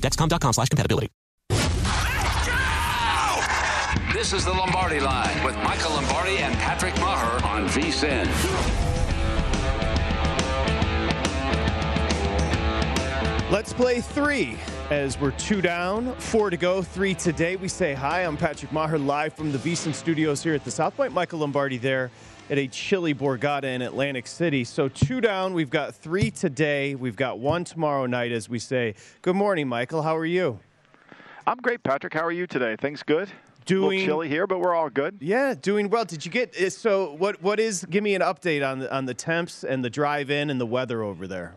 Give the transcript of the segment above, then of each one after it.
dexcom.com slash compatibility. This is the Lombardi Line with Michael Lombardi and Patrick Maher on VSIN. Let's play three as we're two down, four to go, three today. We say hi. I'm Patrick Maher live from the VSIN studios here at the South Point. Michael Lombardi there at a chilly Borgata in Atlantic City. So two down. We've got three today. We've got one tomorrow night, as we say. Good morning, Michael. How are you? I'm great, Patrick. How are you today? Things good? Doing a little chilly here, but we're all good. Yeah, doing well. Did you get eh, so? What what is? Give me an update on the on the temps and the drive-in and the weather over there.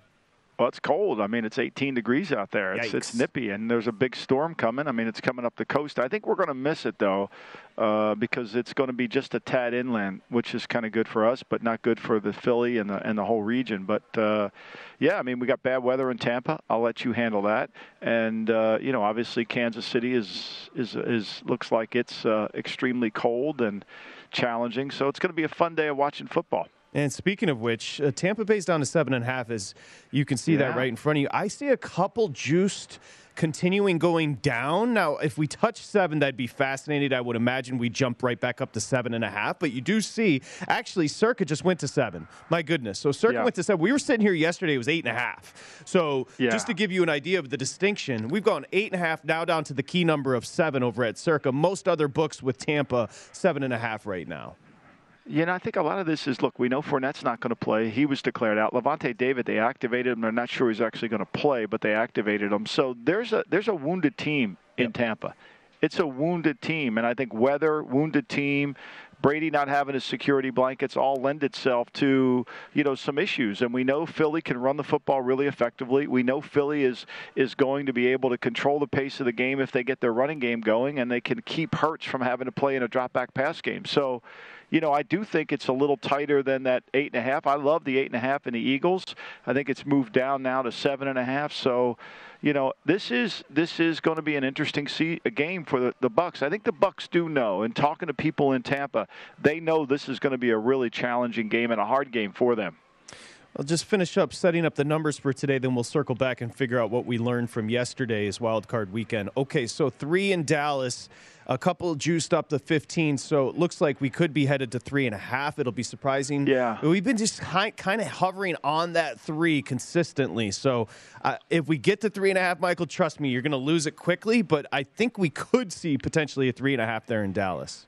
Well, it's cold. I mean, it's 18 degrees out there. It's, it's nippy, and there's a big storm coming. I mean, it's coming up the coast. I think we're going to miss it, though, uh, because it's going to be just a tad inland, which is kind of good for us, but not good for the Philly and the, and the whole region. But, uh, yeah, I mean, we got bad weather in Tampa. I'll let you handle that. And, uh, you know, obviously Kansas City is, is, is looks like it's uh, extremely cold and challenging. So it's going to be a fun day of watching football. And speaking of which, uh, Tampa Bay's down to seven and a half. As you can see Yeah. that right in front of you. I see a couple juiced continuing going down. Now, if we touch seven, that'd be fascinating. I would imagine we jump right back up to seven and a half. But you do see, actually, Circa just went to seven. My goodness. So Circa Yeah. went to seven. We were sitting here yesterday, it was eight and a half. So Yeah. just to give you an idea of the distinction, we've gone eight and a half now down to the key number of seven over at Circa. Most other books with Tampa, seven and a half right now. You know, I think a lot of this is look, we know Fournette's not going to play. He was declared out. Lavonte David, they activated him. They're not sure he's actually going to play, but they activated him. So there's a there's a wounded team in Tampa. It's a wounded team, and I think weather, wounded team, Brady not having his security blankets all lend itself to you know some issues. And we know Philly can run the football really effectively. We know Philly is is going to be able to control the pace of the game if they get their running game going, and they can keep Hurts from having to play in a drop back pass game. So you know, I do think it's a little tighter than that eight and a half. I love the eight and a half in the Eagles. I think it's moved down now to seven and a half. So, you know, this is this is going to be an interesting see, a game for the, the Bucks. I think the Bucks do know, and talking to people in Tampa, they know this is going to be a really challenging game and a hard game for them. I'll just finish up setting up the numbers for today, then we'll circle back and figure out what we learned from yesterday's wild card weekend. Okay, so three in Dallas, a couple juiced up to 15, so it looks like we could be headed to three and a half. It'll be surprising. Yeah. We've been just kind of hovering on that three consistently. So uh, if we get to three and a half, Michael, trust me, you're going to lose it quickly, but I think we could see potentially a three and a half there in Dallas.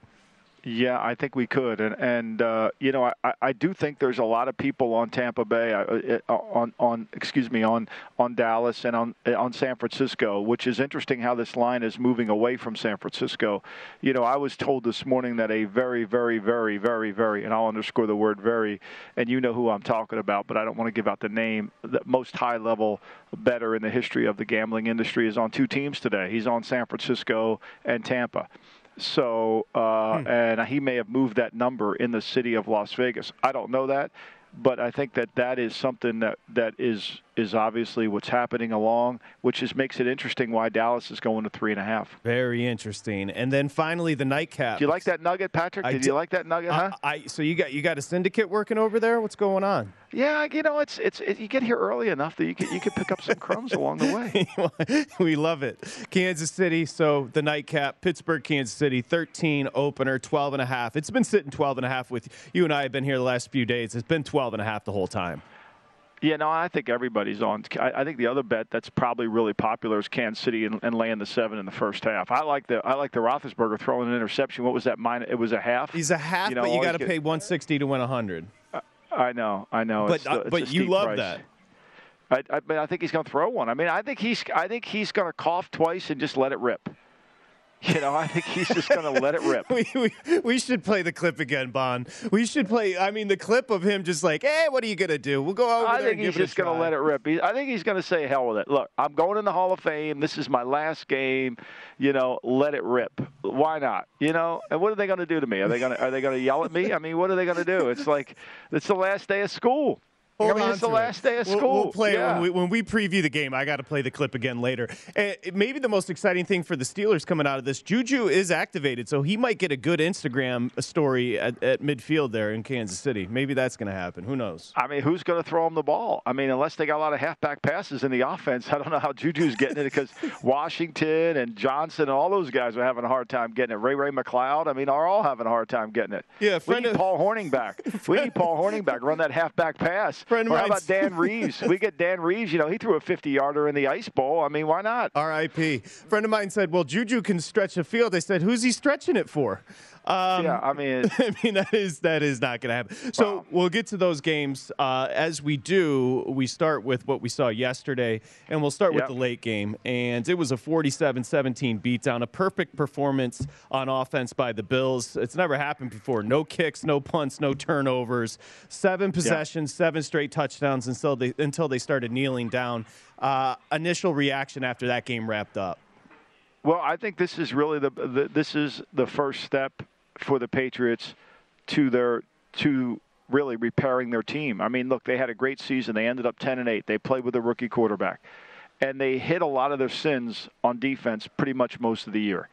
Yeah, I think we could, and and uh, you know I, I do think there's a lot of people on Tampa Bay, uh, uh, on on excuse me on on Dallas and on uh, on San Francisco, which is interesting how this line is moving away from San Francisco. You know, I was told this morning that a very very very very very, and I'll underscore the word very, and you know who I'm talking about, but I don't want to give out the name. The most high level better in the history of the gambling industry is on two teams today. He's on San Francisco and Tampa. So, uh, and he may have moved that number in the city of Las Vegas. I don't know that, but I think that that is something that, that is is obviously what's happening along, which is makes it interesting why Dallas is going to three and a half. Very interesting. And then finally, the nightcap. Do you like that nugget, Patrick? I Did you like that nugget? I, Huh? I so you got you got a syndicate working over there? What's going on? Yeah, you know, it's it's it, you get here early enough that you can you can pick up some crumbs along the way. we love it. Kansas City, so the nightcap, Pittsburgh, Kansas City, 13 opener, 12 and a half. It's been sitting 12 and a half with you and I have been here the last few days. It's been 12 and a half the whole time. Yeah, no, I think everybody's on. I, I, think the other bet that's probably really popular is Kansas City and, and, laying the seven in the first half. I like the I like the Roethlisberger throwing an interception. What was that? It was a half. He's a half, you know, but you got to pay 160 to win 100. I know, I know. But it's, uh, but you love price. that. I, I, but I think he's going to throw one. I mean, I think he's I think he's going to cough twice and just let it rip. You know, I think he's just going to let it rip. we, we, we should play the clip again, Bon. We should play. I mean, the clip of him just like, hey, what are you going to do? We'll go over I there. think he's just going to let it rip. He, I think he's going to say, hell with it. Look, I'm going in the Hall of Fame. This is my last game. You know, let it rip. Why not? You know, and what are they going to do to me? Are they going to are they going to yell at me? I mean, what are they going to do? It's like it's the last day of school. Hold I mean, on it's the to last it. day of We'll- school. We'll, play yeah. it when we, when we preview the game. I got to play the clip again later. Uh, maybe the most exciting thing for the Steelers coming out of this, Juju is activated, so he might get a good Instagram story at, at midfield there in Kansas City. Maybe that's going to happen. Who knows? I mean, who's going to throw him the ball? I mean, unless they got a lot of halfback passes in the offense, I don't know how Juju's getting it because Washington and Johnson and all those guys are having a hard time getting it. Ray Ray McCloud, I mean, are all having a hard time getting it. Yeah, we friend need of- Paul Hornung back. we need Paul Hornung back. Run that halfback pass. Friend of or how about Dan Reeves? we get Dan Reeves. You know, he threw a 50-yarder in the Ice Bowl. I mean, why not? R.I.P. Friend of mine said, "Well, Juju can stretch the field." I said, "Who's he stretching it for?" Um, yeah, I mean, I mean that is that is not going to happen. So Wow. we'll get to those games uh, as we do. We start with what we saw yesterday, and we'll start with the late game. And it was a 47-17 beatdown, a perfect performance on offense by the Bills. It's never happened before. No kicks, no punts, no turnovers. Seven possessions, seven straight touchdowns until they until they started kneeling down. Uh, initial reaction after that game wrapped up. Well, I think this is really the, the this is the first step for the Patriots to their to really repairing their team. I mean, look, they had a great season. They ended up 10 and 8. They played with a rookie quarterback. And they hit a lot of their sins on defense pretty much most of the year.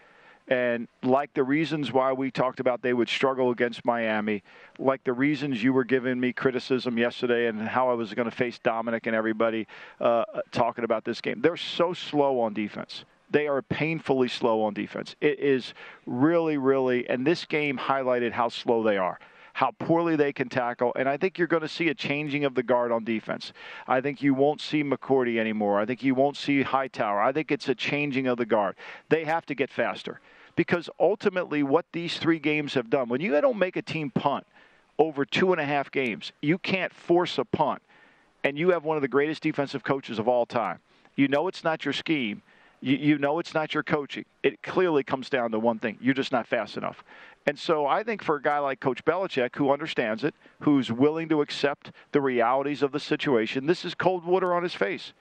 And like the reasons why we talked about they would struggle against Miami, like the reasons you were giving me criticism yesterday and how I was going to face Dominic and everybody uh, talking about this game, they're so slow on defense. They are painfully slow on defense. It is really, really, and this game highlighted how slow they are how poorly they can tackle. And I think you're going to see a changing of the guard on defense. I think you won't see McCourty anymore. I think you won't see Hightower. I think it's a changing of the guard. They have to get faster because ultimately, what these three games have done, when you don't make a team punt over two and a half games, you can't force a punt. And you have one of the greatest defensive coaches of all time. You know it's not your scheme. You, you know it's not your coaching. It clearly comes down to one thing you're just not fast enough. And so I think for a guy like Coach Belichick, who understands it, who's willing to accept the realities of the situation, this is cold water on his face.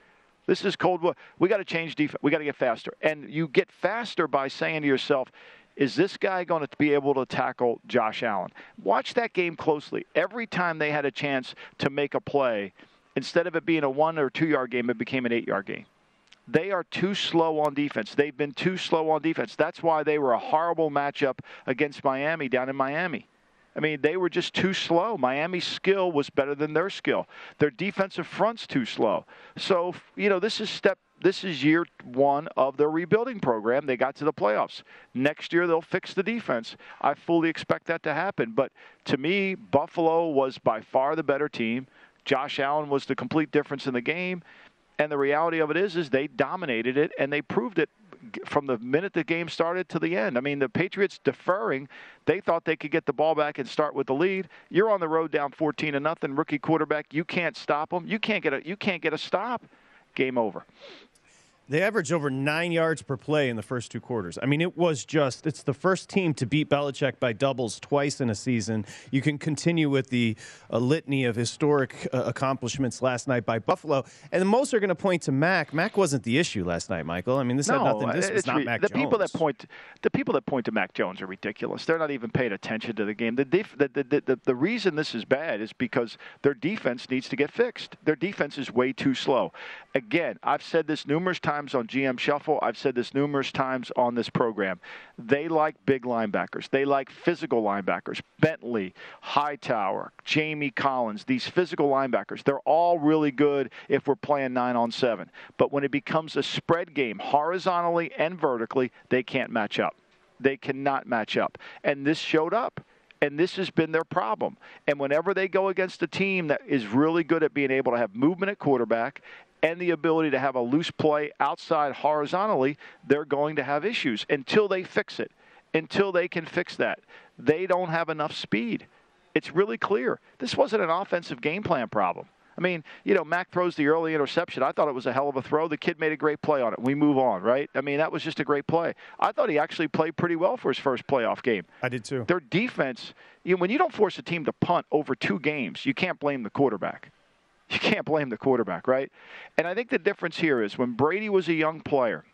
This is cold water. We got to change defense. We got to get faster. And you get faster by saying to yourself, is this guy going to be able to tackle Josh Allen? Watch that game closely. Every time they had a chance to make a play, instead of it being a one or two yard game, it became an eight yard game. They are too slow on defense. They've been too slow on defense. That's why they were a horrible matchup against Miami down in Miami. I mean, they were just too slow. Miami's skill was better than their skill. Their defensive front's too slow. So, you know, this is step this is year 1 of their rebuilding program. They got to the playoffs. Next year they'll fix the defense. I fully expect that to happen, but to me, Buffalo was by far the better team. Josh Allen was the complete difference in the game. And the reality of it is, is they dominated it and they proved it from the minute the game started to the end. I mean, the Patriots deferring, they thought they could get the ball back and start with the lead. You're on the road down 14 to nothing. Rookie quarterback, you can't stop them. You can't get a you can't get a stop. Game over. They averaged over nine yards per play in the first two quarters. I mean, it was just, it's the first team to beat Belichick by doubles twice in a season. You can continue with the uh, litany of historic uh, accomplishments last night by Buffalo. And the most are going to point to Mac. Mac wasn't the issue last night, Michael. I mean, this had nothing, this was it's not Mac the Jones. people that point the people that point to Mac Jones are ridiculous. They're not even paying attention to the game. The, def, the, the, the, the reason this is bad is because their defense needs to get fixed. Their defense is way too slow. Again, I've said this numerous times on GM Shuffle. I've said this numerous times on this program. They like big linebackers. They like physical linebackers. Bentley, Hightower, Jamie Collins, these physical linebackers. They're all really good if we're playing 9 on 7. But when it becomes a spread game horizontally and vertically, they can't match up. They cannot match up. And this showed up. And this has been their problem. And whenever they go against a team that is really good at being able to have movement at quarterback and the ability to have a loose play outside horizontally, they're going to have issues until they fix it. Until they can fix that, they don't have enough speed. It's really clear. This wasn't an offensive game plan problem. I mean, you know, Mac throws the early interception. I thought it was a hell of a throw. The kid made a great play on it. We move on, right? I mean, that was just a great play. I thought he actually played pretty well for his first playoff game. I did too. Their defense, you know, when you don't force a team to punt over two games, you can't blame the quarterback. You can't blame the quarterback, right? And I think the difference here is when Brady was a young player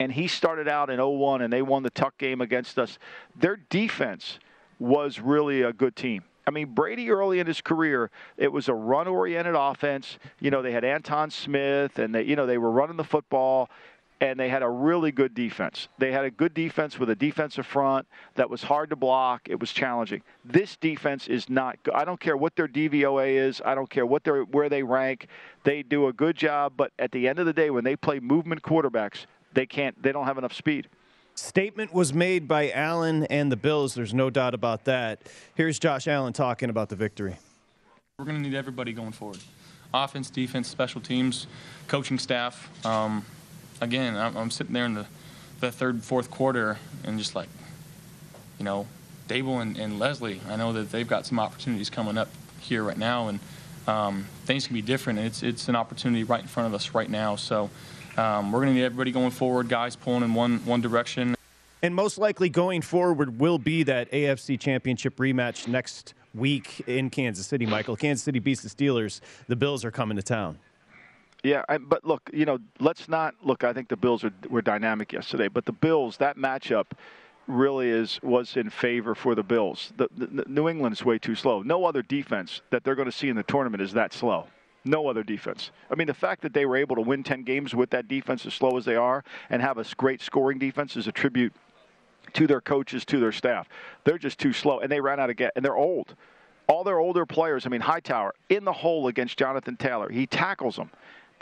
and he started out in 01 and they won the tuck game against us, their defense was really a good team. I mean, Brady early in his career, it was a run-oriented offense. You know, they had Antowain Smith, and they, you know, they were running the football, and they had a really good defense. They had a good defense with a defensive front that was hard to block. It was challenging. This defense is not. I don't care what their DVOA is. I don't care what their where they rank. They do a good job, but at the end of the day, when they play movement quarterbacks, they can't. They don't have enough speed. Statement was made by Allen and the Bills. There's no doubt about that. Here's Josh Allen talking about the victory. We're going to need everybody going forward offense, defense, special teams, coaching staff. Um, again, I'm, I'm, sitting there in the, the third, fourth quarter and just like, you know, Daboll and, and Leslie, I know that they've got some opportunities coming up here right now, and um, things can be different. It's, it's an opportunity right in front of us right now. So, um, we're going to need everybody going forward, guys pulling in one one direction. And most likely going forward will be that AFC Championship rematch next week in Kansas City. Michael, Kansas City beats the Steelers. The Bills are coming to town. Yeah, I, but look, you know, let's not look. I think the Bills are, were dynamic yesterday, but the Bills that matchup really is was in favor for the Bills. The, the, New England's way too slow. No other defense that they're going to see in the tournament is that slow. No other defense. I mean, the fact that they were able to win 10 games with that defense as slow as they are and have a great scoring defense is a tribute to their coaches, to their staff. They're just too slow, and they ran out of gas, and they're old. All their older players, I mean, Hightower in the hole against Jonathan Taylor. He tackles them.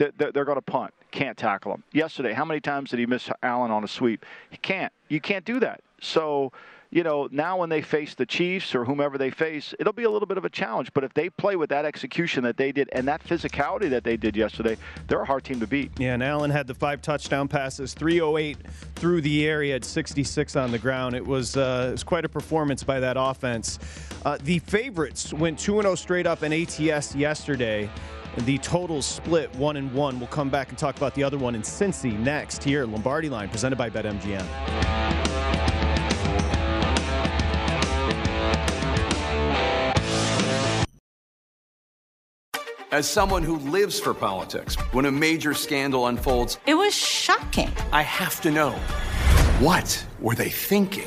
They're, going to punt. Can't tackle him. Yesterday, how many times did he miss Allen on a sweep? He can't. You can't do that. So you know, now when they face the Chiefs or whomever they face, it'll be a little bit of a challenge. But if they play with that execution that they did and that physicality that they did yesterday, they're a hard team to beat. Yeah, and Allen had the five touchdown passes, 308 through the air. He had 66 on the ground. It was, uh, it was quite a performance by that offense. Uh, the favorites went 2 0 straight up in ATS yesterday. The totals split one and one. We'll come back and talk about the other one in Cincy next here. Lombardi Line presented by BetMGM. As someone who lives for politics, when a major scandal unfolds, it was shocking. I have to know what were they thinking?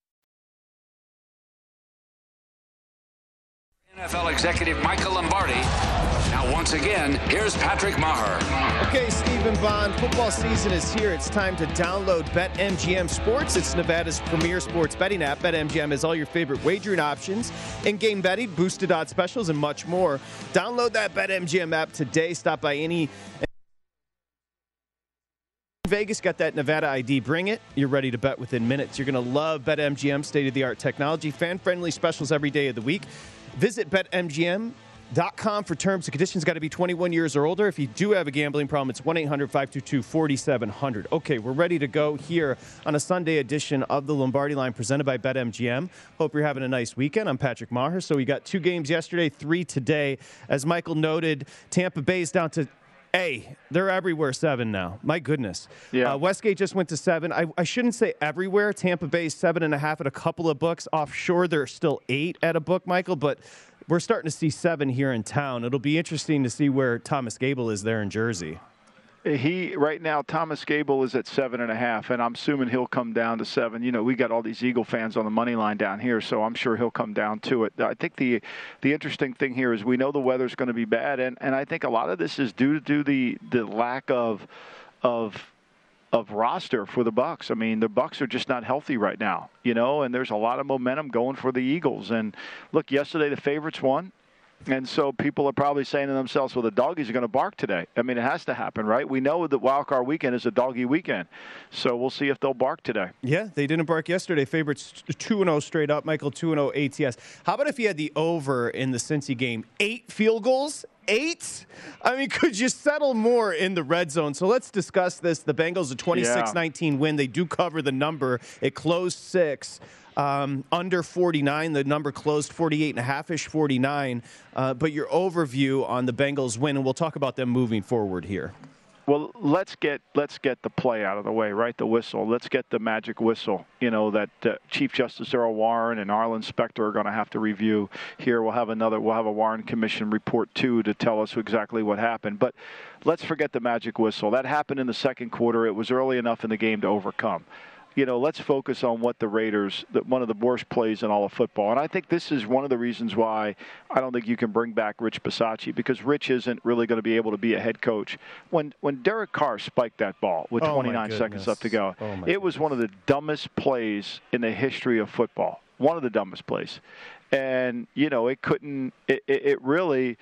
NFL executive Michael Lombardi. Now, once again, here's Patrick Maher. Okay, Stephen Bond, football season is here. It's time to download BetMGM Sports. It's Nevada's premier sports betting app. BetMGM has all your favorite wagering options, in game betting, boosted odds specials, and much more. Download that BetMGM app today. Stop by any. Vegas got that Nevada ID. Bring it. You're ready to bet within minutes. You're going to love BetMGM state of the art technology, fan friendly specials every day of the week. Visit BetMGM.com for terms and conditions. Got to be 21 years or older. If you do have a gambling problem, it's 1 800 522 4700. Okay, we're ready to go here on a Sunday edition of the Lombardi line presented by BetMGM. Hope you're having a nice weekend. I'm Patrick Maher. So we got two games yesterday, three today. As Michael noted, Tampa Bay is down to Hey, they're everywhere seven now. My goodness. Yeah. Uh, Westgate just went to seven. I, I shouldn't say everywhere. Tampa Bay seven and a half at a couple of books. Offshore, they're still eight at a book, Michael, but we're starting to see seven here in town. It'll be interesting to see where Thomas Gable is there in Jersey. He right now, Thomas Gable is at seven and a half, and I'm assuming he'll come down to seven. You know, we got all these Eagle fans on the money line down here, so I'm sure he'll come down to it. I think the the interesting thing here is we know the weather's going to be bad, and, and I think a lot of this is due to the the lack of of of roster for the Bucks. I mean, the Bucks are just not healthy right now, you know, and there's a lot of momentum going for the Eagles. And look, yesterday the favorites won. And so people are probably saying to themselves, well, the doggies are going to bark today. I mean, it has to happen, right? We know that Wild Card Weekend is a doggy weekend. So we'll see if they'll bark today. Yeah, they didn't bark yesterday. Favorites 2 0 straight up. Michael 2 0 ATS. How about if you had the over in the Cincy game? Eight field goals? Eight? I mean, could you settle more in the red zone? So let's discuss this. The Bengals, a 26 19 win. They do cover the number. It closed six. Um, under 49, the number closed 48 and a half ish, 49. Uh, but your overview on the Bengals win, and we'll talk about them moving forward here. Well, let's get let's get the play out of the way, right? The whistle. Let's get the magic whistle. You know that uh, Chief Justice Earl Warren and Arlen Specter are going to have to review here. We'll have another. We'll have a Warren Commission report too to tell us exactly what happened. But let's forget the magic whistle. That happened in the second quarter. It was early enough in the game to overcome you know, let's focus on what the Raiders, one of the worst plays in all of football. And I think this is one of the reasons why I don't think you can bring back Rich Bisaccia because Rich isn't really going to be able to be a head coach. When when Derek Carr spiked that ball with Oh, 29 seconds left to go, Oh, it was one of the dumbest plays in the history of football. One of the dumbest plays. And, you know, it couldn't, it, it, it really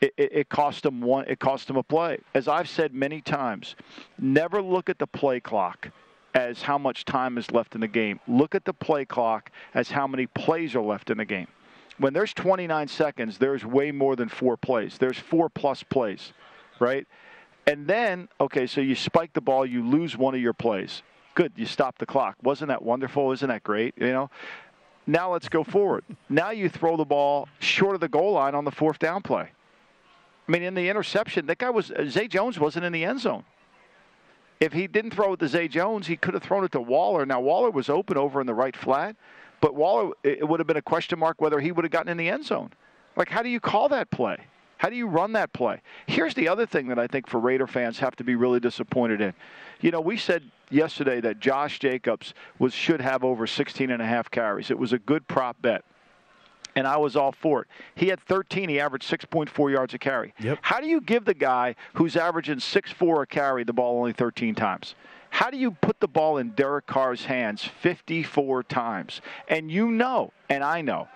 it, it, it cost them one it cost them a play as i've said many times never look at the play clock as how much time is left in the game. Look at the play clock as how many plays are left in the game. When there's 29 seconds there's way more than four plays. There's four plus plays right? And then okay so you spike the ball you lose one of your plays. Good you stop the clock. Wasn't that wonderful? Isn't that great you know? Now let's go forward. Now you throw the ball short of the goal line on the fourth down play. I mean, in the interception, that guy was uh, Zay Jones wasn't in the end zone. If he didn't throw it to Zay Jones, he could have thrown it to Waller. Now Waller was open over in the right flat, but Waller it would have been a question mark whether he would have gotten in the end zone. Like, how do you call that play? How do you run that play? Here's the other thing that I think for Raider fans have to be really disappointed in. You know, we said yesterday that Josh Jacobs was should have over 16 and a half carries. It was a good prop bet and I was all for it. He had 13. He averaged 6.4 yards a carry. Yep. How do you give the guy who's averaging 6.4 a carry the ball only 13 times? How do you put the ball in Derek Carr's hands 54 times? And you know, and I know,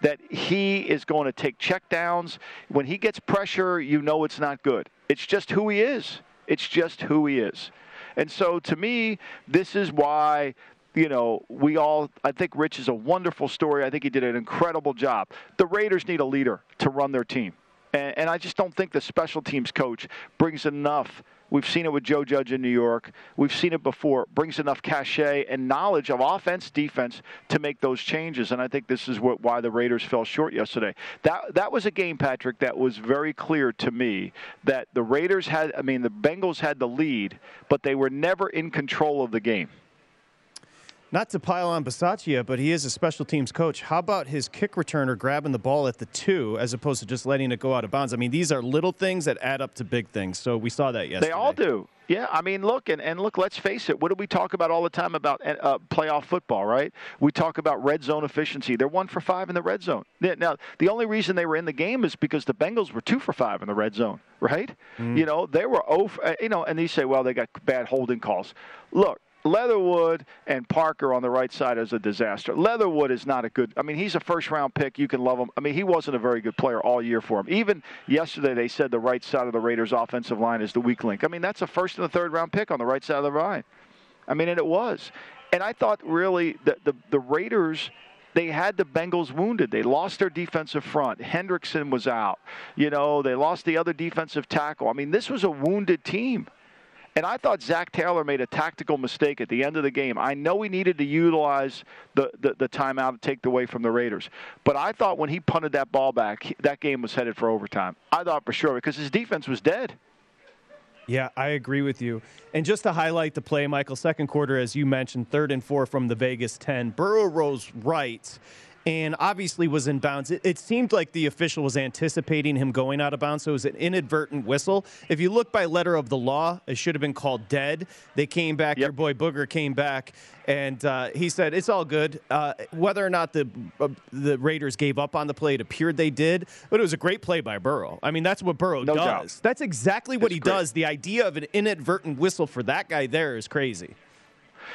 that he is going to take checkdowns. When he gets pressure, you know it's not good. It's just who he is. It's just who he is. And so to me, this is why you know, we all, I think Rich is a wonderful story. I think he did an incredible job. The Raiders need a leader to run their team. And, and I just don't think the special teams coach brings enough. We've seen it with Joe Judge in New York. We've seen it before. Brings enough cachet and knowledge of offense, defense to make those changes. And I think this is what, why the Raiders fell short yesterday. That that was a game, Patrick, that was very clear to me that the Raiders had. I mean, the Bengals had the lead, but they were never in control of the game. Not to pile on Bisaccia, but he is a special teams coach. How about his kick returner grabbing the ball at the two as opposed to just letting it go out of bounds? I mean, these are little things that add up to big things. So we saw that yesterday. They all do. Yeah, I mean, look, and, and look, let's face it. What do we talk about all the time about uh, playoff football, right? We talk about red zone efficiency. They're one for five in the red zone. Now, the only reason they were in the game is because the Bengals were two for five in the red zone, right? Mm. You know, they were, oh, you know, and you say, well, they got bad holding calls. Look, Leatherwood and Parker on the right side is a disaster. Leatherwood is not a good. I mean, he's a first round pick. You can love him. I mean, he wasn't a very good player all year for him. Even yesterday, they said the right side of the Raiders' offensive line is the weak link. I mean, that's a first and a third round pick on the right side of the line. I mean, and it was. And I thought really the the, the Raiders they had the Bengals wounded. They lost their defensive front. Hendrickson was out. You know, they lost the other defensive tackle. I mean, this was a wounded team. And I thought Zac Taylor made a tactical mistake at the end of the game. I know he needed to utilize the, the, the timeout to take the away from the Raiders. But I thought when he punted that ball back, that game was headed for overtime. I thought for sure because his defense was dead. Yeah, I agree with you. And just to highlight the play, Michael, second quarter, as you mentioned, third and four from the Vegas 10. Burrow rolls right and obviously was in bounds. It, it, seemed like the official was anticipating him going out of bounds, so it was an inadvertent whistle. If you look by letter of the law, it should have been called dead. They came back, yep. your boy Booger came back, and uh, he said it's all good. Uh, whether or not the uh, the Raiders gave up on the play, it appeared they did, but it was a great play by Burrow. I mean, that's what Burrow no does. Doubt. That's exactly what it's he great. does. The idea of an inadvertent whistle for that guy there is crazy.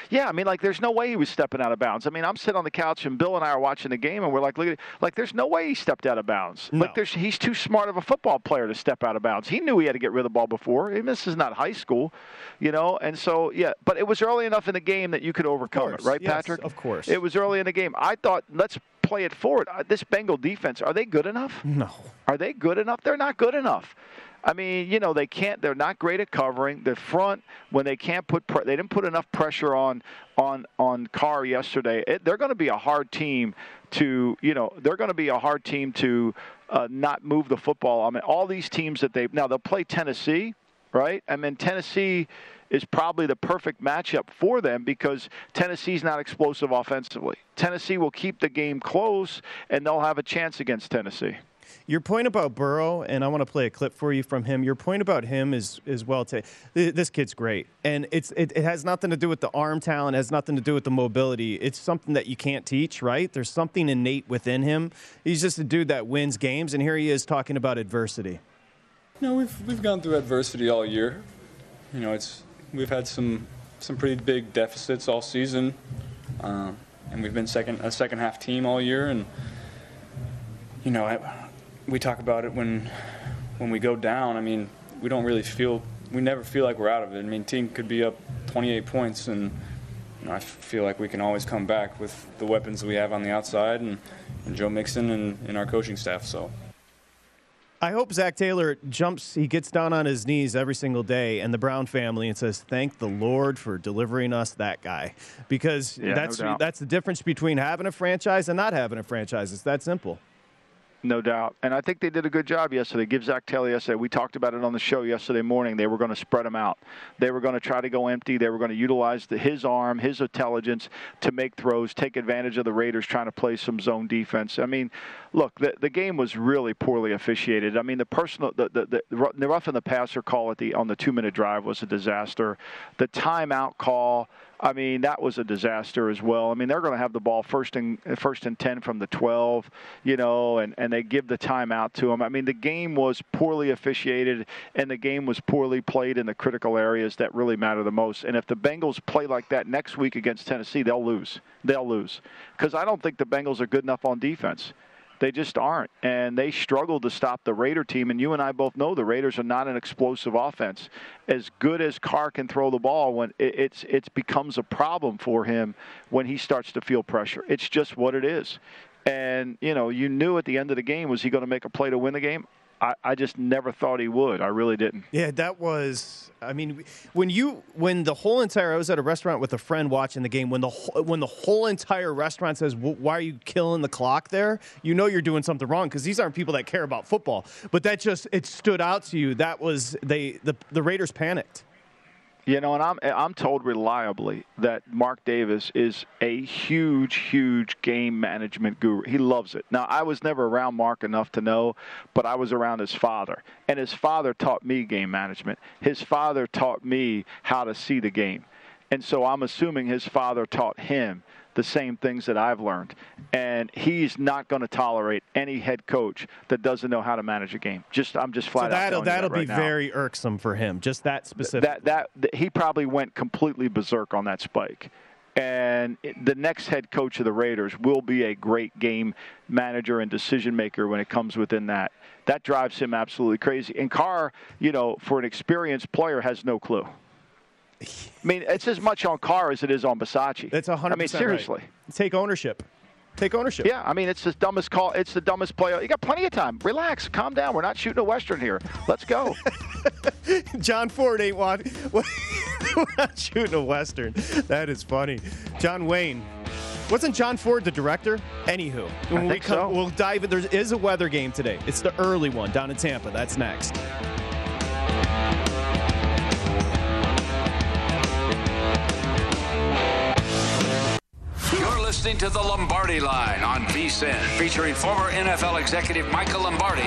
Yeah, I mean, like, there's no way he was stepping out of bounds. I mean, I'm sitting on the couch and Bill and I are watching the game, and we're like, look at, like, there's no way he stepped out of bounds. No. Like, there's, he's too smart of a football player to step out of bounds. He knew he had to get rid of the ball before. Mean, this is not high school, you know. And so, yeah, but it was early enough in the game that you could overcome it, right, yes, Patrick? Of course. It was early in the game. I thought, let's play it forward. Uh, this Bengal defense, are they good enough? No. Are they good enough? They're not good enough. I mean, you know, they can't. They're not great at covering. The front when they can't put. Pre- they didn't put enough pressure on on on Carr yesterday. It, they're going to be a hard team to. You know, they're going to be a hard team to uh, not move the football. I mean, all these teams that they now they'll play Tennessee, right? I mean, Tennessee is probably the perfect matchup for them because Tennessee's not explosive offensively. Tennessee will keep the game close, and they'll have a chance against Tennessee. Your point about Burrow, and I want to play a clip for you from him. Your point about him is is well taken. This kid's great, and it's it, it, has nothing to do with the arm talent. Has nothing to do with the mobility. It's something that you can't teach, right? There's something innate within him. He's just a dude that wins games, and here he is talking about adversity. No, we've we've gone through adversity all year. You know, it's we've had some some pretty big deficits all season, um, and we've been second a second half team all year, and you know. I, we talk about it when when we go down. I mean, we don't really feel we never feel like we're out of it. I mean, team could be up 28 points, and you know, I feel like we can always come back with the weapons we have on the outside and, and Joe Mixon and, and our coaching staff. So. I hope Zac Taylor jumps, he gets down on his knees every single day and the Brown family and says, Thank the Lord for delivering us that guy. Because yeah, that's, no that's the difference between having a franchise and not having a franchise. It's that simple. No doubt. And I think they did a good job yesterday. Give Zac Taylor yesterday. We talked about it on the show yesterday morning. They were going to spread him out. They were going to try to go empty. They were going to utilize the, his arm, his intelligence to make throws, take advantage of the Raiders trying to play some zone defense. I mean, look, the, the game was really poorly officiated. I mean, the personal, the, the, the, the rough and the passer call at the on the two minute drive was a disaster. The timeout call. I mean, that was a disaster as well. I mean, they're going to have the ball first and first and ten from the 12, you know, and, and they give the timeout to them. I mean, the game was poorly officiated, and the game was poorly played in the critical areas that really matter the most. And if the Bengals play like that next week against Tennessee, they'll lose. They'll lose because I don't think the Bengals are good enough on defense. They just aren't. And they struggled to stop the Raider team. And you and I both know the Raiders are not an explosive offense. As good as Carr can throw the ball, when it, it's it becomes a problem for him when he starts to feel pressure. It's just what it is. And you know, you knew at the end of the game was he going to make a play to win the game? I, I just never thought he would. I really didn't. Yeah, that was. I mean, when you when the whole entire I was at a restaurant with a friend watching the game. When the when the whole entire restaurant says, "Why are you killing the clock there?" You know you're doing something wrong because these aren't people that care about football. But that just it stood out to you. That was they the the Raiders panicked. You know, and I'm I'm told reliably that Mark Davis is a huge, huge game management guru. He loves it. Now, I was never around Mark enough to know, but I was around his father, and his father taught me game management. His father taught me how to see the game, and so I'm assuming his father taught him the same things that I've learned. And he's not going to tolerate any head coach that doesn't know how to manage a game. Just I'm just flat so out. That'll that'll right be very irksome for him. Just that specific. That, that that he probably went completely berserk on that spike. And the next head coach of the Raiders will be a great game manager and decision maker when it comes within that. That drives him absolutely crazy. And Carr, you know, for an experienced player, has no clue. I mean, it's as much on Carr as it is on Bisaccia. That's hundred. I mean, seriously, right. take ownership. Take ownership. Yeah, I mean, it's the dumbest call. It's the dumbest play. You got plenty of time. Relax, calm down. We're not shooting a western here. Let's go. John Ford ain't want. We're not shooting a western. That is funny. John Wayne. Wasn't John Ford the director? Anywho, when we come, so. we'll dive in. There is a weather game today. It's the early one down in Tampa. That's next. Listening to The Lombardi Line on VSIN, featuring former NFL executive Michael Lombardi.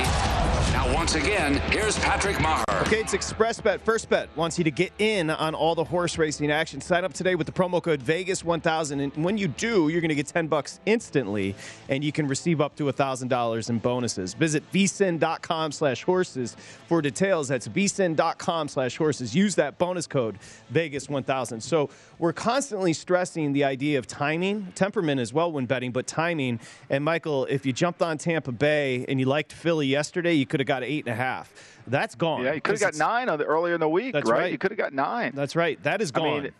Once again, here's Patrick Maher. Okay, it's Express Bet. First Bet wants you to get in on all the horse racing action. Sign up today with the promo code Vegas1000, and when you do, you're going to get 10 bucks instantly, and you can receive up to $1,000 in bonuses. Visit vsin.com slash horses for details. That's vsin.com slash horses. Use that bonus code Vegas1000. So we're constantly stressing the idea of timing, temperament as well when betting, but timing. And Michael, if you jumped on Tampa Bay and you liked Philly yesterday, you could have got eight and a half. That's gone. Yeah, you could have got nine the, earlier in the week, right? right. You could have got nine. That's right. That is I gone. mean,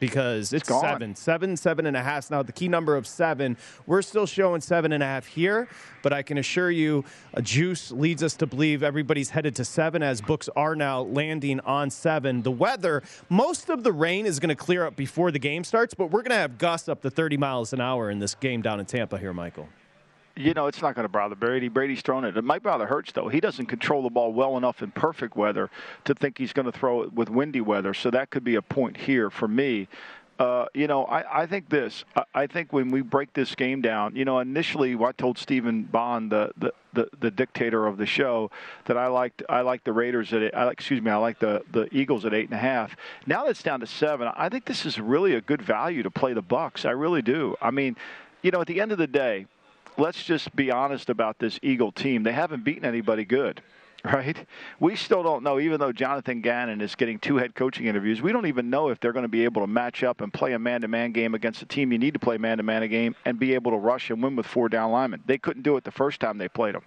because it's, gone. seven, seven, seven and a half. Now the key number of seven. We're still showing seven and a half here, but I can assure you, a juice leads us to believe everybody's headed to seven, as books are now landing on seven. The weather, most of the rain is going to clear up before the game starts, but we're going to have gusts up to 30 miles an hour in this game down in Tampa here, Michael. You know, it's not going to bother Brady. Brady's thrown it. It might bother Hurts, though. He doesn't control the ball well enough in perfect weather to think he's going to throw it with windy weather. So that could be a point here for me. Uh, you know, I, I think this. I, I think when we break this game down, you know, initially I told Stephen Bond, the, the, the, the dictator of the show, that I liked I liked the Raiders at I, excuse me, I like the, the Eagles at eight and a half. Now that it's down to seven, I think this is really a good value to play the Bucks. I really do. I mean, you know, at the end of the day, let's just be honest about this Eagle team. They haven't beaten anybody good, right? We still don't know, even though Jonathan Gannon is getting two head coaching interviews, we don't even know if they're going to be able to match up and play a man to man game against a team you need to play man to man game and be able to rush and win with four down linemen. They couldn't do it the first time they played them.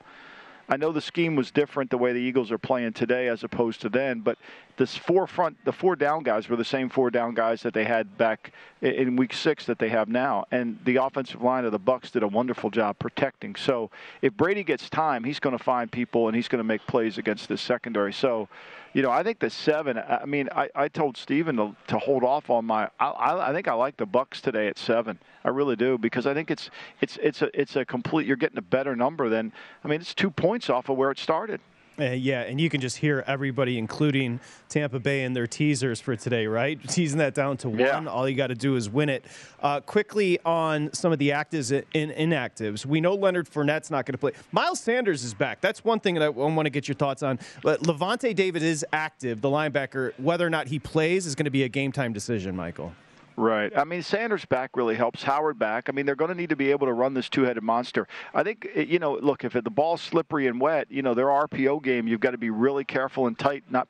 I know the scheme was different the way the Eagles are playing today as opposed to then, but this four front, the four down guys were the same four down guys that they had back in Week Six that they have now, and the offensive line of the Bucks did a wonderful job protecting. So if Brady gets time, he's going to find people and he's going to make plays against this secondary. So, you know, I think the seven. I mean, I, I told Steven to, to hold off on my. I, I, I think I like the Bucks today at seven. I really do because I think it's it's it's a it's a complete. You're getting a better number than. I mean, it's two points off of where it started. Uh, yeah, and you can just hear everybody, including Tampa Bay, in their teasers for today, right? Teasing that down to Yeah. one. All you got to do is win it. Uh, quickly on some of the actives and inactives. We know Leonard Fournette's not going to play. Miles Sanders is back. That's one thing that I want to get your thoughts on. But Lavonte David is active, the linebacker. Whether or not he plays is going to be a game time decision, Michael. Right. I mean, Sanders back really helps. Howard back. I mean, they're going to need to be able to run this two-headed monster. I think, eh, you know, look, if the ball's slippery and wet, you know, their RPO game, you've got to be really careful and tight, not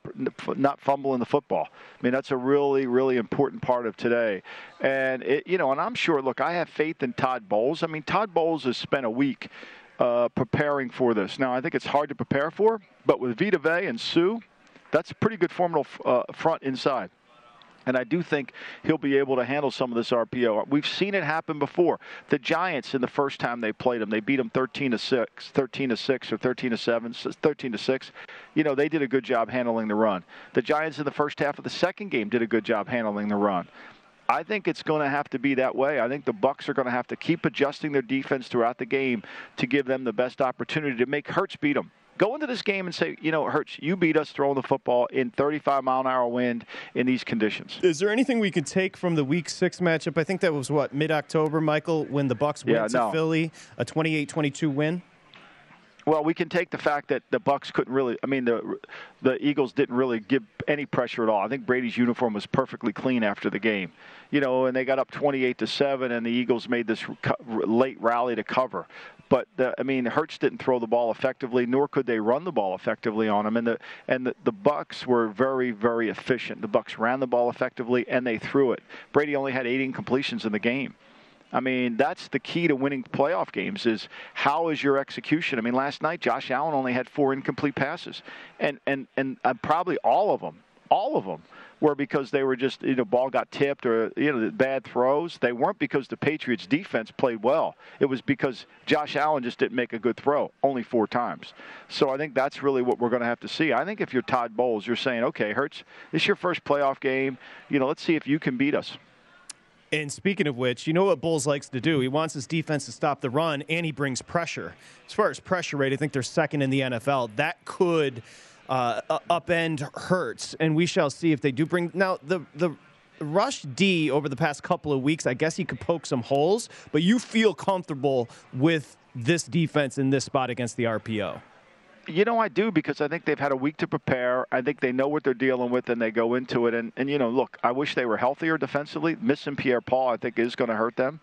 not fumbling the football. I mean, that's a really, really important part of today. And it, you know, and I'm sure. Look, I have faith in Todd Bowles. I mean, Todd Bowles has spent a week uh, preparing for this. Now, I think it's hard to prepare for, but with Vita Vea and Suh, that's a pretty good formidable uh, front inside. And I do think he'll be able to handle some of this RPO. We've seen it happen before. The Giants in the first time they played them, they beat them 13 to 6, 13 to 6 or 13 to 7, 13 to 6. You know, they did a good job handling the run. The Giants in the first half of the second game did a good job handling the run. I think it's going to have to be that way. I think the Bucks are going to have to keep adjusting their defense throughout the game to give them the best opportunity to make Hurts beat them go into this game and say, you know, Hurts, you beat us throwing the football in 35 mile an hour wind in these conditions. Is there anything we could take from the Week Six matchup? I think that was what mid October, Michael, when the Bucks went Yeah, to no. Philly, a 28-22 win. Well, we can take the fact that the Bucks couldn't really. I mean, the the Eagles didn't really give any pressure at all. I think Brady's uniform was perfectly clean after the game, you know, and they got up 28 to seven, and the Eagles made this late rally to cover. But the, I mean, Hurts didn't throw the ball effectively, nor could they run the ball effectively on him. And the and the, the Bucks were very very efficient. The Bucks ran the ball effectively, and they threw it. Brady only had eight incompletions in the game. I mean, that's the key to winning playoff games is how is your execution? I mean, last night Josh Allen only had four incomplete passes, and and and uh, probably all of them, all of them were because they were just you know ball got tipped or you know bad throws. They weren't because the Patriots defense played well. It was because Josh Allen just didn't make a good throw, only four times. So I think that's really what we're going to have to see. I think if you're Todd Bowles, you're saying, okay, Hurts, this is your first playoff game. You know, let's see if you can beat us. And speaking of which, you know what Bowles likes to do? He wants his defense to stop the run, and he brings pressure. As far as pressure rate, I think they're second in the NFL. That could uh, upend Hurts, and we shall see if they do bring. Now, the the Rush D over the past couple of weeks, I guess he could poke some holes, but you feel comfortable with this defense in this spot against the RPO. You know, I do because I think they've had a week to prepare. I think they know what they're dealing with and they go into it. And, and you know, look, I wish they were healthier defensively. Missing Pierre Paul, I think, is going to hurt them.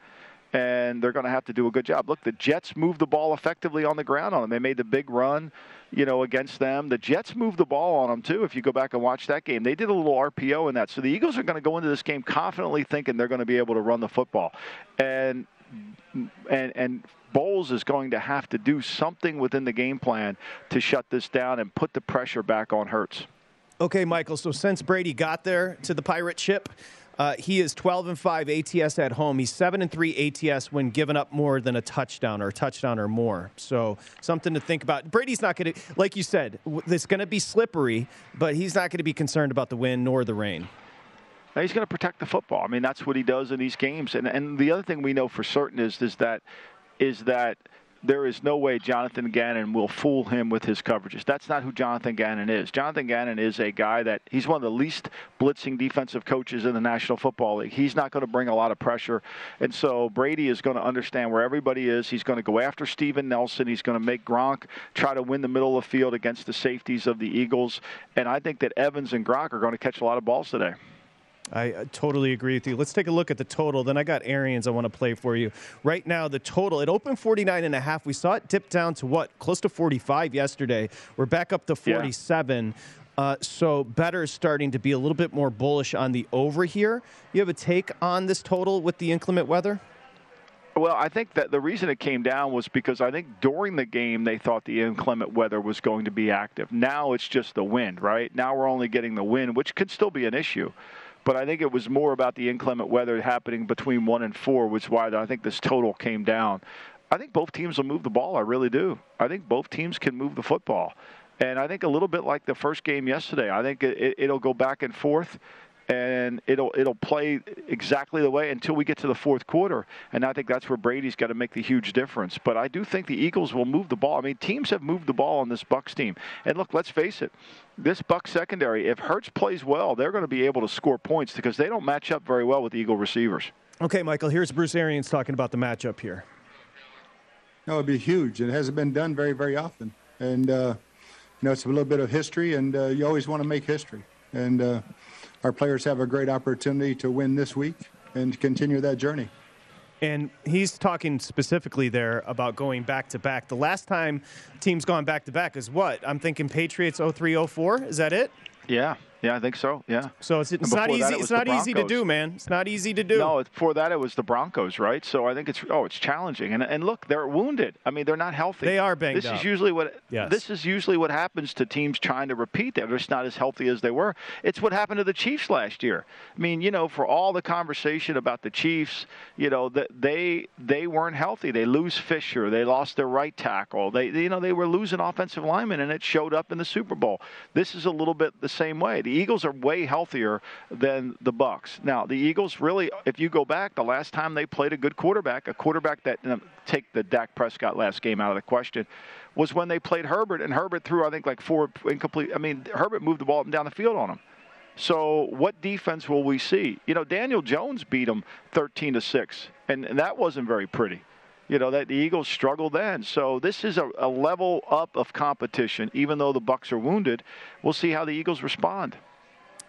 And they're going to have to do a good job. Look, the Jets moved the ball effectively on the ground on them. They made the big run, you know, against them. The Jets moved the ball on them, too, if you go back and watch that game. They did a little RPO in that. So the Eagles are going to go into this game confidently thinking they're going to be able to run the football. And and and Bowles is going to have to do something within the game plan to shut this down and put the pressure back on Hurts. Okay, Michael. So since Brady got there to the pirate ship, uh, he is 12 and 5 ATS at home. He's 7 and 3 ATS when giving up more than a touchdown or a touchdown or more. So something to think about. Brady's not going to, like you said, it's going to be slippery, but he's not going to be concerned about the wind nor the rain. Now he's going to protect the football. I mean, that's what he does in these games. And and the other thing we know for certain is is that is that there is no way Jonathan Gannon will fool him with his coverages. That's not who Jonathan Gannon is. Jonathan Gannon is a guy that he's one of the least blitzing defensive coaches in the National Football League. He's not going to bring a lot of pressure. And so Brady is going to understand where everybody is. He's going to go after Steven Nelson. He's going to make Gronk try to win the middle of the field against the safeties of the Eagles. And I think that Evans and Gronk are going to catch a lot of balls today. I totally agree with you. Let's take a look at the total. Then I got Arians I want to play for you. Right now, the total, it opened 49 and a half. We saw it dip down to what? Close to 45 yesterday. We're back up to 47. Yeah. Uh, so better is starting to be a little bit more bullish on the over here. You have a take on this total with the inclement weather? Well, I think that the reason it came down was because I think during the game they thought the inclement weather was going to be active. Now it's just the wind, right? Now we're only getting the wind, which could still be an issue. But I think it was more about the inclement weather happening between one and four, which is why I think this total came down. I think both teams will move the ball. I really do. I think both teams can move the football. And I think a little bit like the first game yesterday, I think it, it'll go back and forth and it'll it'll play exactly the way until we get to the fourth quarter. And I think that's where Brady's got to make the huge difference. But I do think the Eagles will move the ball. I mean, teams have moved the ball on this Bucks team. And look, let's face it, this Bucs secondary, if Hurts plays well, they're going to be able to score points because they don't match up very well with Eagle receivers. Okay, Michael. Here's Bruce Arians talking about the matchup here. No, it'd be huge. It hasn't been done very, very often, and uh, you know it's a little bit of history, and uh, you always want to make history. And uh, our players have a great opportunity to win this week and continue that journey. And he's talking specifically there about going back to back. The last time teams gone back to back is what? I'm thinking Patriots 03 04. Is that it? Yeah. Yeah, I think so. Yeah. So it's, it's not easy. That, it it's not easy to do, man. It's not easy to do. No, before that it was the Broncos, right? So I think it's oh, it's challenging. And and look, they're wounded. I mean, they're not healthy. They are banged this up. is usually what yes. this is usually what happens to teams trying to repeat. They're just not as healthy as they were. It's what happened to the Chiefs last year. I mean, you know, for all the conversation about the Chiefs, you know, that they they weren't healthy. They lose Fisher. They lost their right tackle. They you know they were losing offensive linemen, and it showed up in the Super Bowl. This is a little bit the same way. The Eagles are way healthier than the Bucks. Now, the Eagles really, if you go back, the last time they played a good quarterback, a quarterback that um, take the Dak Prescott last game out of the question, was when they played Herbert, and Herbert threw I think like four incomplete. I mean, Herbert moved the ball up and down the field on him. So, what defense will we see? You know, Daniel Jones beat them 13 to six, and that wasn't very pretty you know that the Eagles struggled then. So this is a, a, level up of competition. Even though the Bucks are wounded, we'll see how the Eagles respond.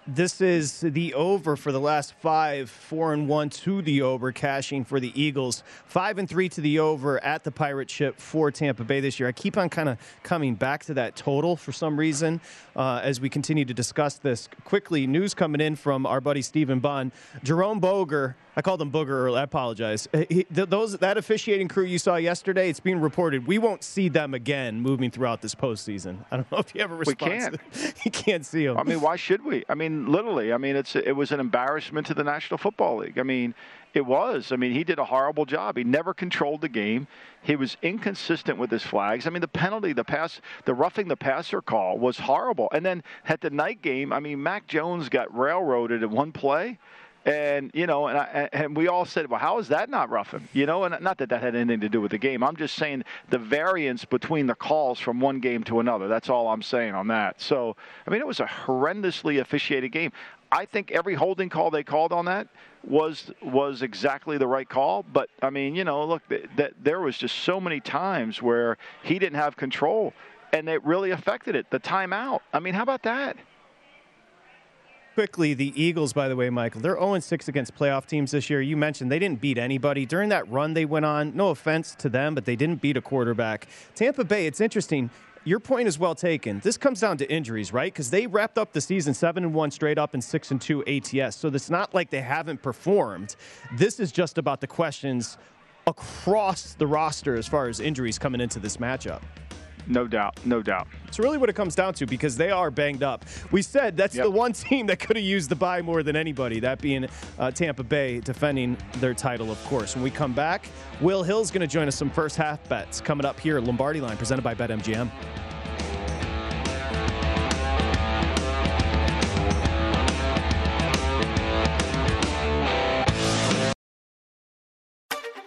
This is the over for the last five, four and one to the over, cashing for the Eagles. Five and three to the over at the Pirate Ship for Tampa Bay this year. I keep on kind of coming back to that total for some reason uh, as we continue to discuss this. Quickly, news coming in from our buddy Stephen Bunn. Jerome Boger I called him Booger earlier. I apologize. He, th- those that officiating crew you saw yesterday, it's being reported we won't see them again moving throughout this postseason. I don't know if you ever respond. We can't. you can't see them. I mean, why should we? I mean, literally. I mean, it's it was an embarrassment to the National Football League. I mean, it was. I mean, he did a horrible job. He never controlled the game. He was inconsistent with his flags. I mean, the penalty, the pass, the roughing the passer call was horrible. And then at the night game, I mean, Mac Jones got railroaded in one play And you know, and, I, and we all said, well, how is that not roughing? You know, and not that that had anything to do with the game. I'm just saying the variance between the calls from one game to another. That's all I'm saying on that. So, I mean, it was a horrendously officiated game. I think every holding call they called on that was was exactly the right call. But I mean, you know, look, that, there was just so many times where he didn't have control, and it really affected it. The timeout. I mean, how about that? Quickly, the Eagles, by the way, Michael, they're 0 6 against playoff teams this year. You mentioned they didn't beat anybody. During that run they went on, no offense to them, but they didn't beat a quarterback. Tampa Bay, it's interesting. Your point is well taken. This comes down to injuries, right? Because they wrapped up the season seven and one straight up and six and two ATS. So it's not like they haven't performed. This is just about the questions across the roster as far as injuries coming into this matchup. No doubt, no doubt. It's really what it comes down to because they are banged up. We said that's yep. the one team that could have used the buy more than anybody, that being uh, Tampa Bay defending their title, of course. When we come back, Will Hill's going to join us some first half bets coming up here at Lombardi Line, presented by BetMGM.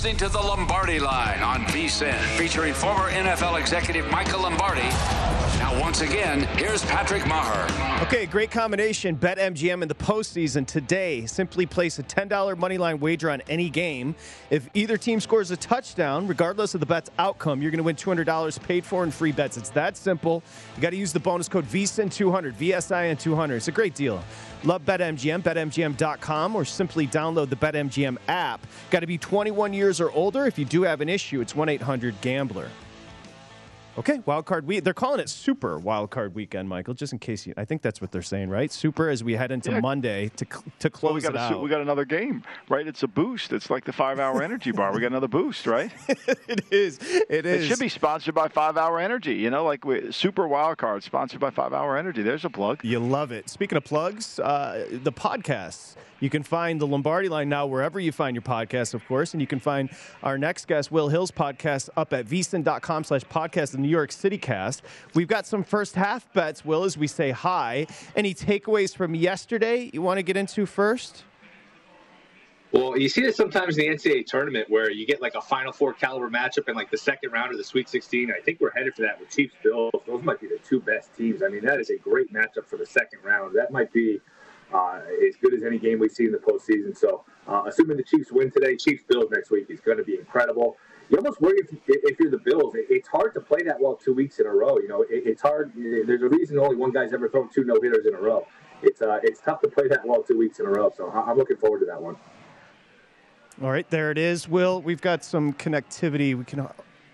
Listening to the Lombardi Line on VSIN, featuring former NFL executive Michael Lombardi. Now, once again, here's Patrick Meagher. Okay, great combination. Bet MGM in the postseason today. Simply place a $10 moneyline wager on any game. If either team scores a touchdown, regardless of the bet's outcome, you're going to win $200 paid for in free bets. It's that simple. You got to use the bonus code VSIN200, VSIN200. It's a great deal. Love BetMGM, BetMGM.com, or simply download the BetMGM app. Got to be 21 years or older. If you do have an issue, it's 1 800 Gambler. Okay, wild card week. They're calling it Super Wild Card Weekend, Michael. Just in case you, I think that's what they're saying, right? Super as we head into yeah. Monday to to close well, we got it a, out. We got another game, right? It's a boost. It's like the five hour energy bar. We got another boost, right? it is. It is. It should be sponsored by Five Hour Energy. You know, like we, Super Wild Card, sponsored by Five Hour Energy. There's a plug. You love it. Speaking of plugs, uh, the podcasts. You can find the Lombardi line now wherever you find your podcast, of course. And you can find our next guest, Will Hill's podcast, up at vsin.com slash podcast, the New York City cast. We've got some first half bets, Will, as we say hi. Any takeaways from yesterday you want to get into first? Well, you see this sometimes in the NCAA tournament where you get like a Final Four caliber matchup in like the second round of the Sweet 16. I think we're headed for that with Chiefs Bills. Those might be the two best teams. I mean, that is a great matchup for the second round. That might be uh, as good as any game we see in the postseason. So, uh, assuming the Chiefs win today, Chiefs Bills next week is going to be incredible. You almost worry if, if you're the Bills. it's hard to play that well two weeks in a row. You know, it, it's hard. There's a reason only one guy's ever thrown two no hitters in a row. It's uh, it's tough to play that well two weeks in a row. So I'm looking forward to that one. All right, there it is. Will, we've got some connectivity. We can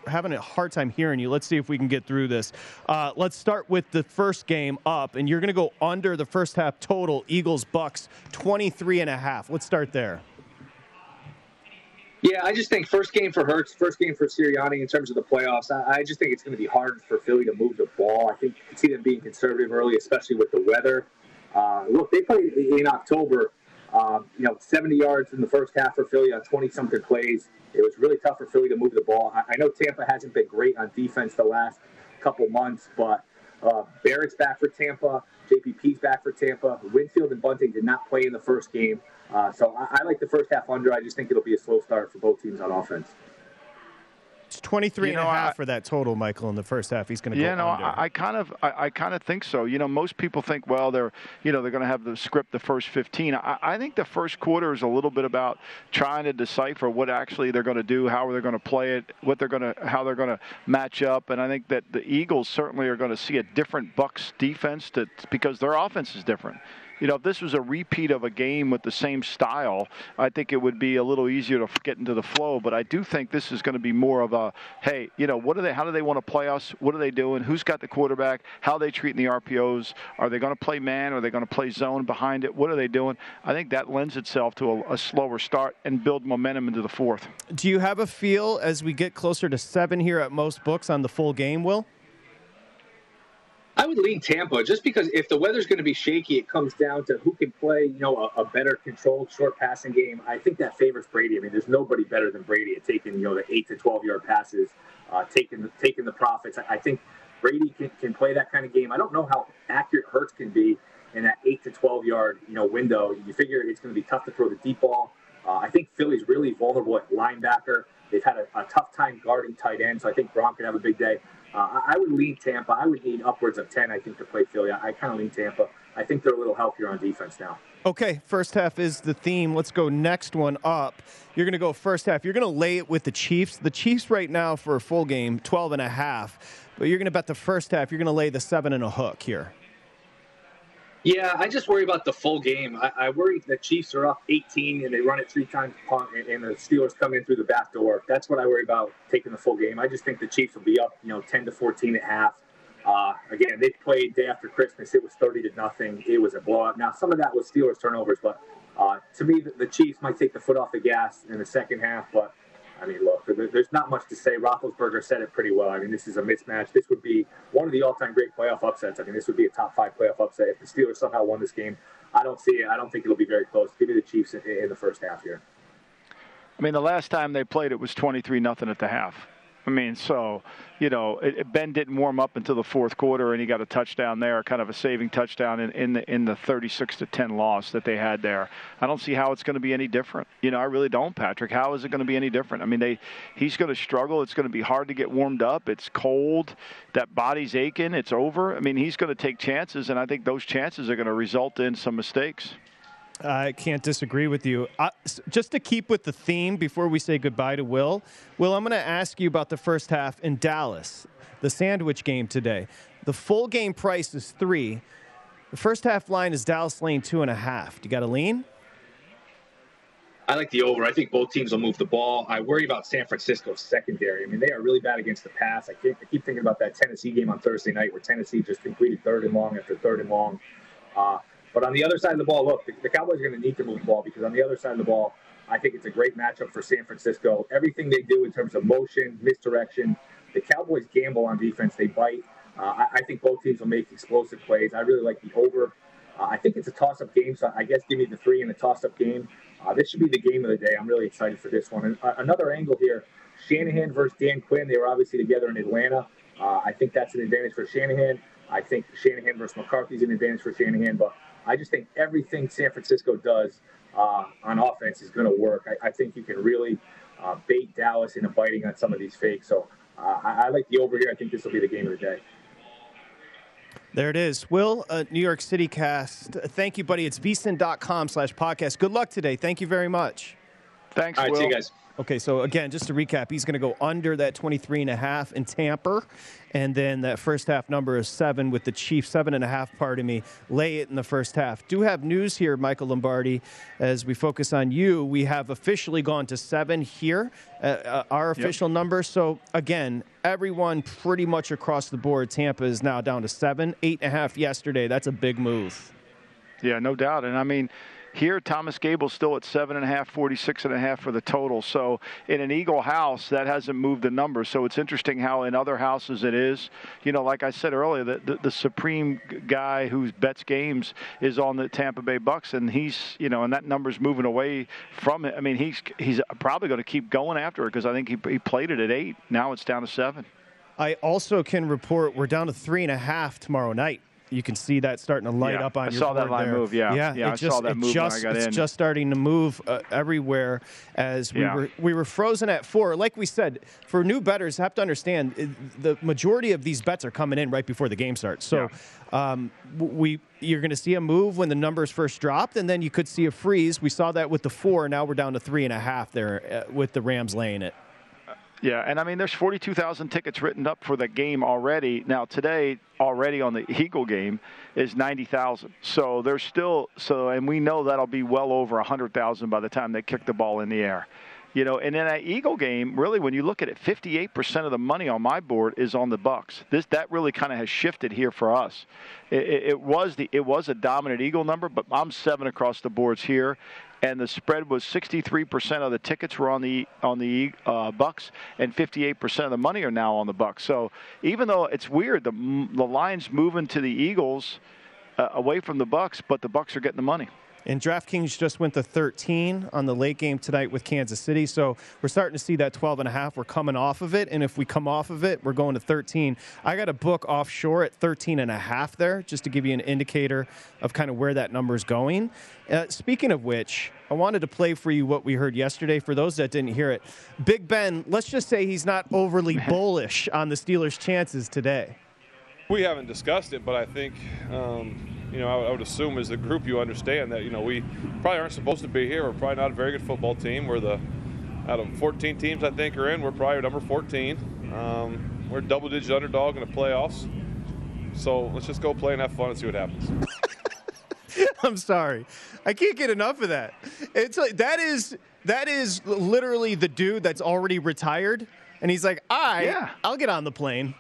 having a hard time hearing you. Let's see if we can get through this. Uh, let's start with the first game up, and you're going to go under the first half total. Eagles Bucks 23 and a half. Let's start there. Yeah, I just think first game for Hurts, first game for Sirianni in terms of the playoffs. I, I just think it's going to be hard for Philly to move the ball. I think you can see them being conservative early, especially with the weather. Uh, look, they played in October. Um, you know, 70 yards in the first half for Philly on 20 something plays. It was really tough for Philly to move the ball. I, I know Tampa hasn't been great on defense the last couple months, but uh, Barrett's back for Tampa. JPP's back for Tampa. Winfield and Bunting did not play in the first game. Uh, so I, I, like the first half under. I just think it'll be a slow start for both teams on offense. It's 23 You and a half I- for that total, Michael, in the first half. He's going to Yeah, go no, under. I, I kind of, I, I kind of think so. You know, most people think, well, they're, you know, they're going to have the script the first 15. I, I think the first quarter is a little bit about trying to decipher what actually they're going to do, how they're going to play it, what they're going to, how they're going to match up. And I think that the Eagles certainly are going to see a different Bucks defense that because their offense is different. You know, if this was a repeat of a game with the same style, I think it would be a little easier to get into the flow. But I do think this is going to be more of a, hey, you know, what do they? How do they want to play us? What are they doing? Who's got the quarterback? How are they treating the RPOs? Are they going to play man? Are they going to play zone behind it? What are they doing? I think that lends itself to a, a slower start and build momentum into the fourth. Do you have a feel as we get closer to seven here at most books on the full game, Will? I would lean Tampa just because if the weather's going to be shaky, it comes down to who can play, you know, a, a, better controlled short passing game. I think that favors Brady. I mean, there's nobody better than Brady at taking, you know, the eight to 12 yard passes, uh, taking the, taking the profits. I, I think Brady can, can play that kind of game. I don't know how accurate Hurts can be in that eight to 12 yard, you know, window. You figure it's going to be tough to throw the deep ball. Uh, I think Philly's really vulnerable at linebacker. They've had a, a tough time guarding tight end, so I think Gronk can have a big day. Uh, I would lean Tampa. I would need upwards of 10, I think, to play Philly. I, kind of lean Tampa. I think they're a little healthier on defense now. Okay, first half is the theme. Let's go next one up. You're going to go first half. You're going to lay it with the Chiefs. The Chiefs right now for a full game, 12 and a half. But you're going to bet the first half. You're going to lay the seven and a hook here. Yeah, I just worry about the full game. I, I worry the Chiefs are up 18 and they run it three times punt, and, and the Steelers come in through the back door. That's what I worry about taking the full game. I just think the Chiefs will be up, you know, 10 to 14 at half. Uh, again, they played day after Christmas. It was 30 to nothing. It was a blowout. Now, some of that was Steelers turnovers, but uh, to me, the, the Chiefs might take the foot off the gas in the second half. But I mean, look, there's not much to say. Roethlisberger said it pretty well. I mean, this is a mismatch. This would be one of the all-time great playoff upsets. I mean, this would be a top five playoff upset if the Steelers somehow won this game. I don't see it. I don't think it'll be very close. Give me the Chiefs in, in the first half here. I mean, the last time they played, it was 23 nothing at the half. I mean, so you know, it, Ben didn't warm up until the fourth quarter, and he got a touchdown there, kind of a saving touchdown in, in the in the 36 to 10 loss that they had there. I don't see how it's going to be any different. You know, I really don't, Patrick. How is it going to be any different? I mean, they he's going to struggle. It's going to be hard to get warmed up. It's cold. That body's aching. It's over. I mean, he's going to take chances, and I think those chances are going to result in some mistakes. I can't disagree with you. Just to keep with the theme before we say goodbye to Will, Will, I'm going to ask you about the first half in Dallas, the sandwich game today. The full game price is three. The first half line is Dallas Lane two and a half. Do you got a lean? I like the over. I think both teams will move the ball. I worry about San Francisco's secondary. I mean, they are really bad against the pass. I, I keep thinking about that Tennessee game on Thursday night where Tennessee just completed third and long after third and long. Uh, but on the other side of the ball, look, the, the Cowboys are going to need to move the ball because on the other side of the ball, I think it's a great matchup for San Francisco. Everything they do in terms of motion, misdirection, the Cowboys gamble on defense. They bite. Uh, I, I, think both teams will make explosive plays. I really like the over. Uh, I think it's a toss-up game, so I guess give me the three in a toss-up game. Uh, this should be the game of the day. I'm really excited for this one. And uh, another angle here: Shanahan versus Dan Quinn. They were obviously together in Atlanta. Uh, I think that's an advantage for Shanahan. I think Shanahan versus McCarthy is an advantage for Shanahan, but I just think everything San Francisco does uh, on offense is going to work. I, I, think you can really uh, bait Dallas into biting on some of these fakes. So uh, I, I, like the over here. I think this will be the game of the day. There it is. Will, uh, New York City cast. Thank you, buddy. It's vsin.com slash podcast. Good luck today. Thank you very much. Thanks, All right, Will. see you guys. Okay, so again, just to recap, he's going to go under that 23 and a half in Tampa. And then that first half number is seven with the Chiefs, seven and a half, pardon me. Lay it in the first half. Do have news here, Michael Lombardi, as we focus on you. We have officially gone to seven here, uh, uh, our official yep. number. So again, everyone pretty much across the board, Tampa is now down to seven, eight and a half yesterday. That's a big move. Yeah, no doubt. And I mean, here, Thomas Gable's still at seven and a half, 46 and a half for the total. So in an Eagle house, that hasn't moved the number. So it's interesting how in other houses it is. You know, like I said earlier, the, the, the supreme guy who bets games is on the Tampa Bay Bucks, and he's, you know, and that number's moving away from it. I mean, he's he's probably going to keep going after it because I think he, he played it at eight. Now it's down to seven. I also can report we're down to three and a half tomorrow night You can see that starting to light Yeah, up on your I your saw that line there. move, yeah. yeah, Yeah, it I just, saw that it move when I got it's in. just starting to move uh, everywhere as we Yeah. were we were frozen at four. Like we said, for new betters, have to understand uh, the majority of these bets are coming in right before the game starts. So um, we you're going to see a move when the numbers first dropped, and then you could see a freeze. We saw that with the four. Now we're down to three and a half there uh, with the Rams laying it. Yeah, and I mean, there's 42,000 tickets written up for the game already. Now today, already on the Eagle game, is 90,000. So there's still so, and we know that'll be well over 100,000 by the time they kick the ball in the air. You know, and in that Eagle game, really, when you look at it, 58% of the money on my board is on the Bucks. This that really kind of has shifted here for us. It, it, it was the it was a dominant Eagle number, but I'm seven across the boards here, and the spread was 63% of the tickets were on the on the uh, Bucks, and 58% of the money are now on the Bucks. So even though it's weird, the the line's moving to the Eagles uh, away from the Bucks, but the Bucks are getting the money. And DraftKings just went to 13 on the late game tonight with Kansas City. So we're starting to see that 12 and a half. We're coming off of it. And if we come off of it, we're going to 13. I got a book offshore at 13 and a half there, just to give you an indicator of kind of where that number is going. Uh, speaking of which, I wanted to play for you what we heard yesterday. For those that didn't hear it, Big Ben, let's just say he's not overly bullish on the Steelers' chances today. We haven't discussed it, but I think, um, you know, I would, assume as a group you understand that, you know, we probably aren't supposed to be here. We're probably not a very good football team. We're the, out of 14 teams I think are in, we're probably number 14. Um, we're a double digit underdog in the playoffs. So let's just go play and have fun and see what happens. I'm sorry. I can't get enough of that. It's like that is that is literally the dude that's already retired and he's like, "I Yeah. I'll get on the plane."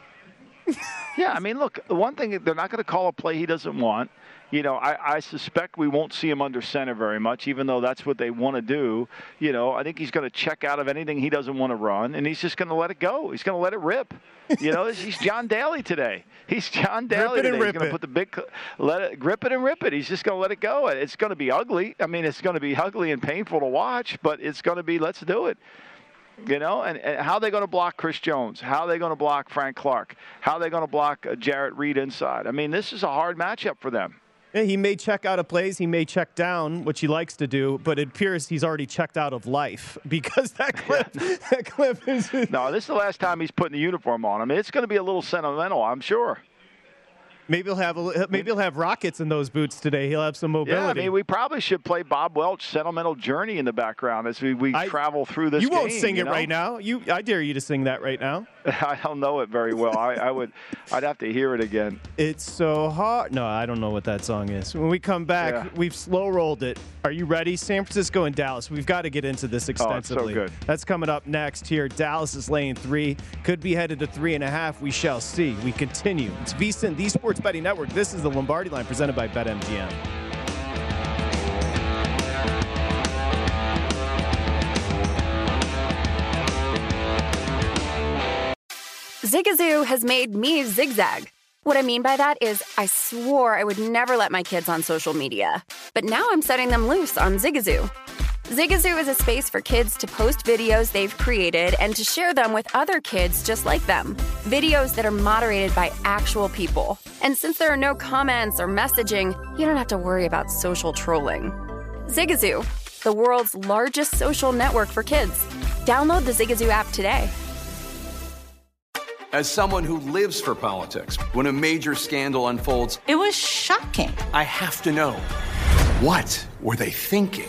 yeah, I mean, look, the one thing they're not going to call a play he doesn't want. You know, I, I suspect we won't see him under center very much, even though that's what they want to do. You know, I think he's going to check out of anything he doesn't want to run, and he's just going to let it go. He's going to let it rip. You know, he's John Daly today. He's John Daly it and today. he's going to put the big, let it grip it and rip it. He's just going to let it go. It's going to be ugly. I mean, it's going to be ugly and painful to watch, but it's going to be let's do it. You know, and, and how are they going to block Chris Jones? How are they going to block Frank Clark? How are they going to block uh, Jarran Reed inside? I mean, this is a hard matchup for them. Yeah, he may check out of plays, he may check down, which he likes to do, but it appears he's already checked out of life because that clip, that clip is. No, this is the last time he's putting the uniform on. I mean, it's going to be a little sentimental, I'm sure. Maybe he'll have a, maybe he'll have rockets in those boots today. He'll have some mobility. Yeah, I mean, we probably should play Bob Welch "Sentimental Journey" in the background as we, we travel through this. you won't sing you it right now. You, I dare you to sing that right now. I don't know it very well. I, I would, I'd have to hear it again. It's so hard. No, I don't know what that song is. When we come back, Yeah. we've slow rolled it. Are you ready? San Francisco and Dallas. We've got to get into this oh, extensively. Oh, so good. That's coming up next here. Dallas is laying three. Could be headed to three and a half. We shall see. We continue. It's VSIN, the Sports Betting Network. This is the Lombardi line presented by BetMGM. Zigazoo has made me zigzag. What I mean by that is, I swore I would never let my kids on social media, but now I'm setting them loose on Zigazoo. Zigazoo is a space for kids to post videos they've created and to share them with other kids just like them. Videos that are moderated by actual people. And since there are no comments or messaging, you don't have to worry about social trolling. Zigazoo, the world's largest social network for kids. Download the Zigazoo app today. As someone who lives for politics, when a major scandal unfolds, It was shocking. I have to know what were they thinking?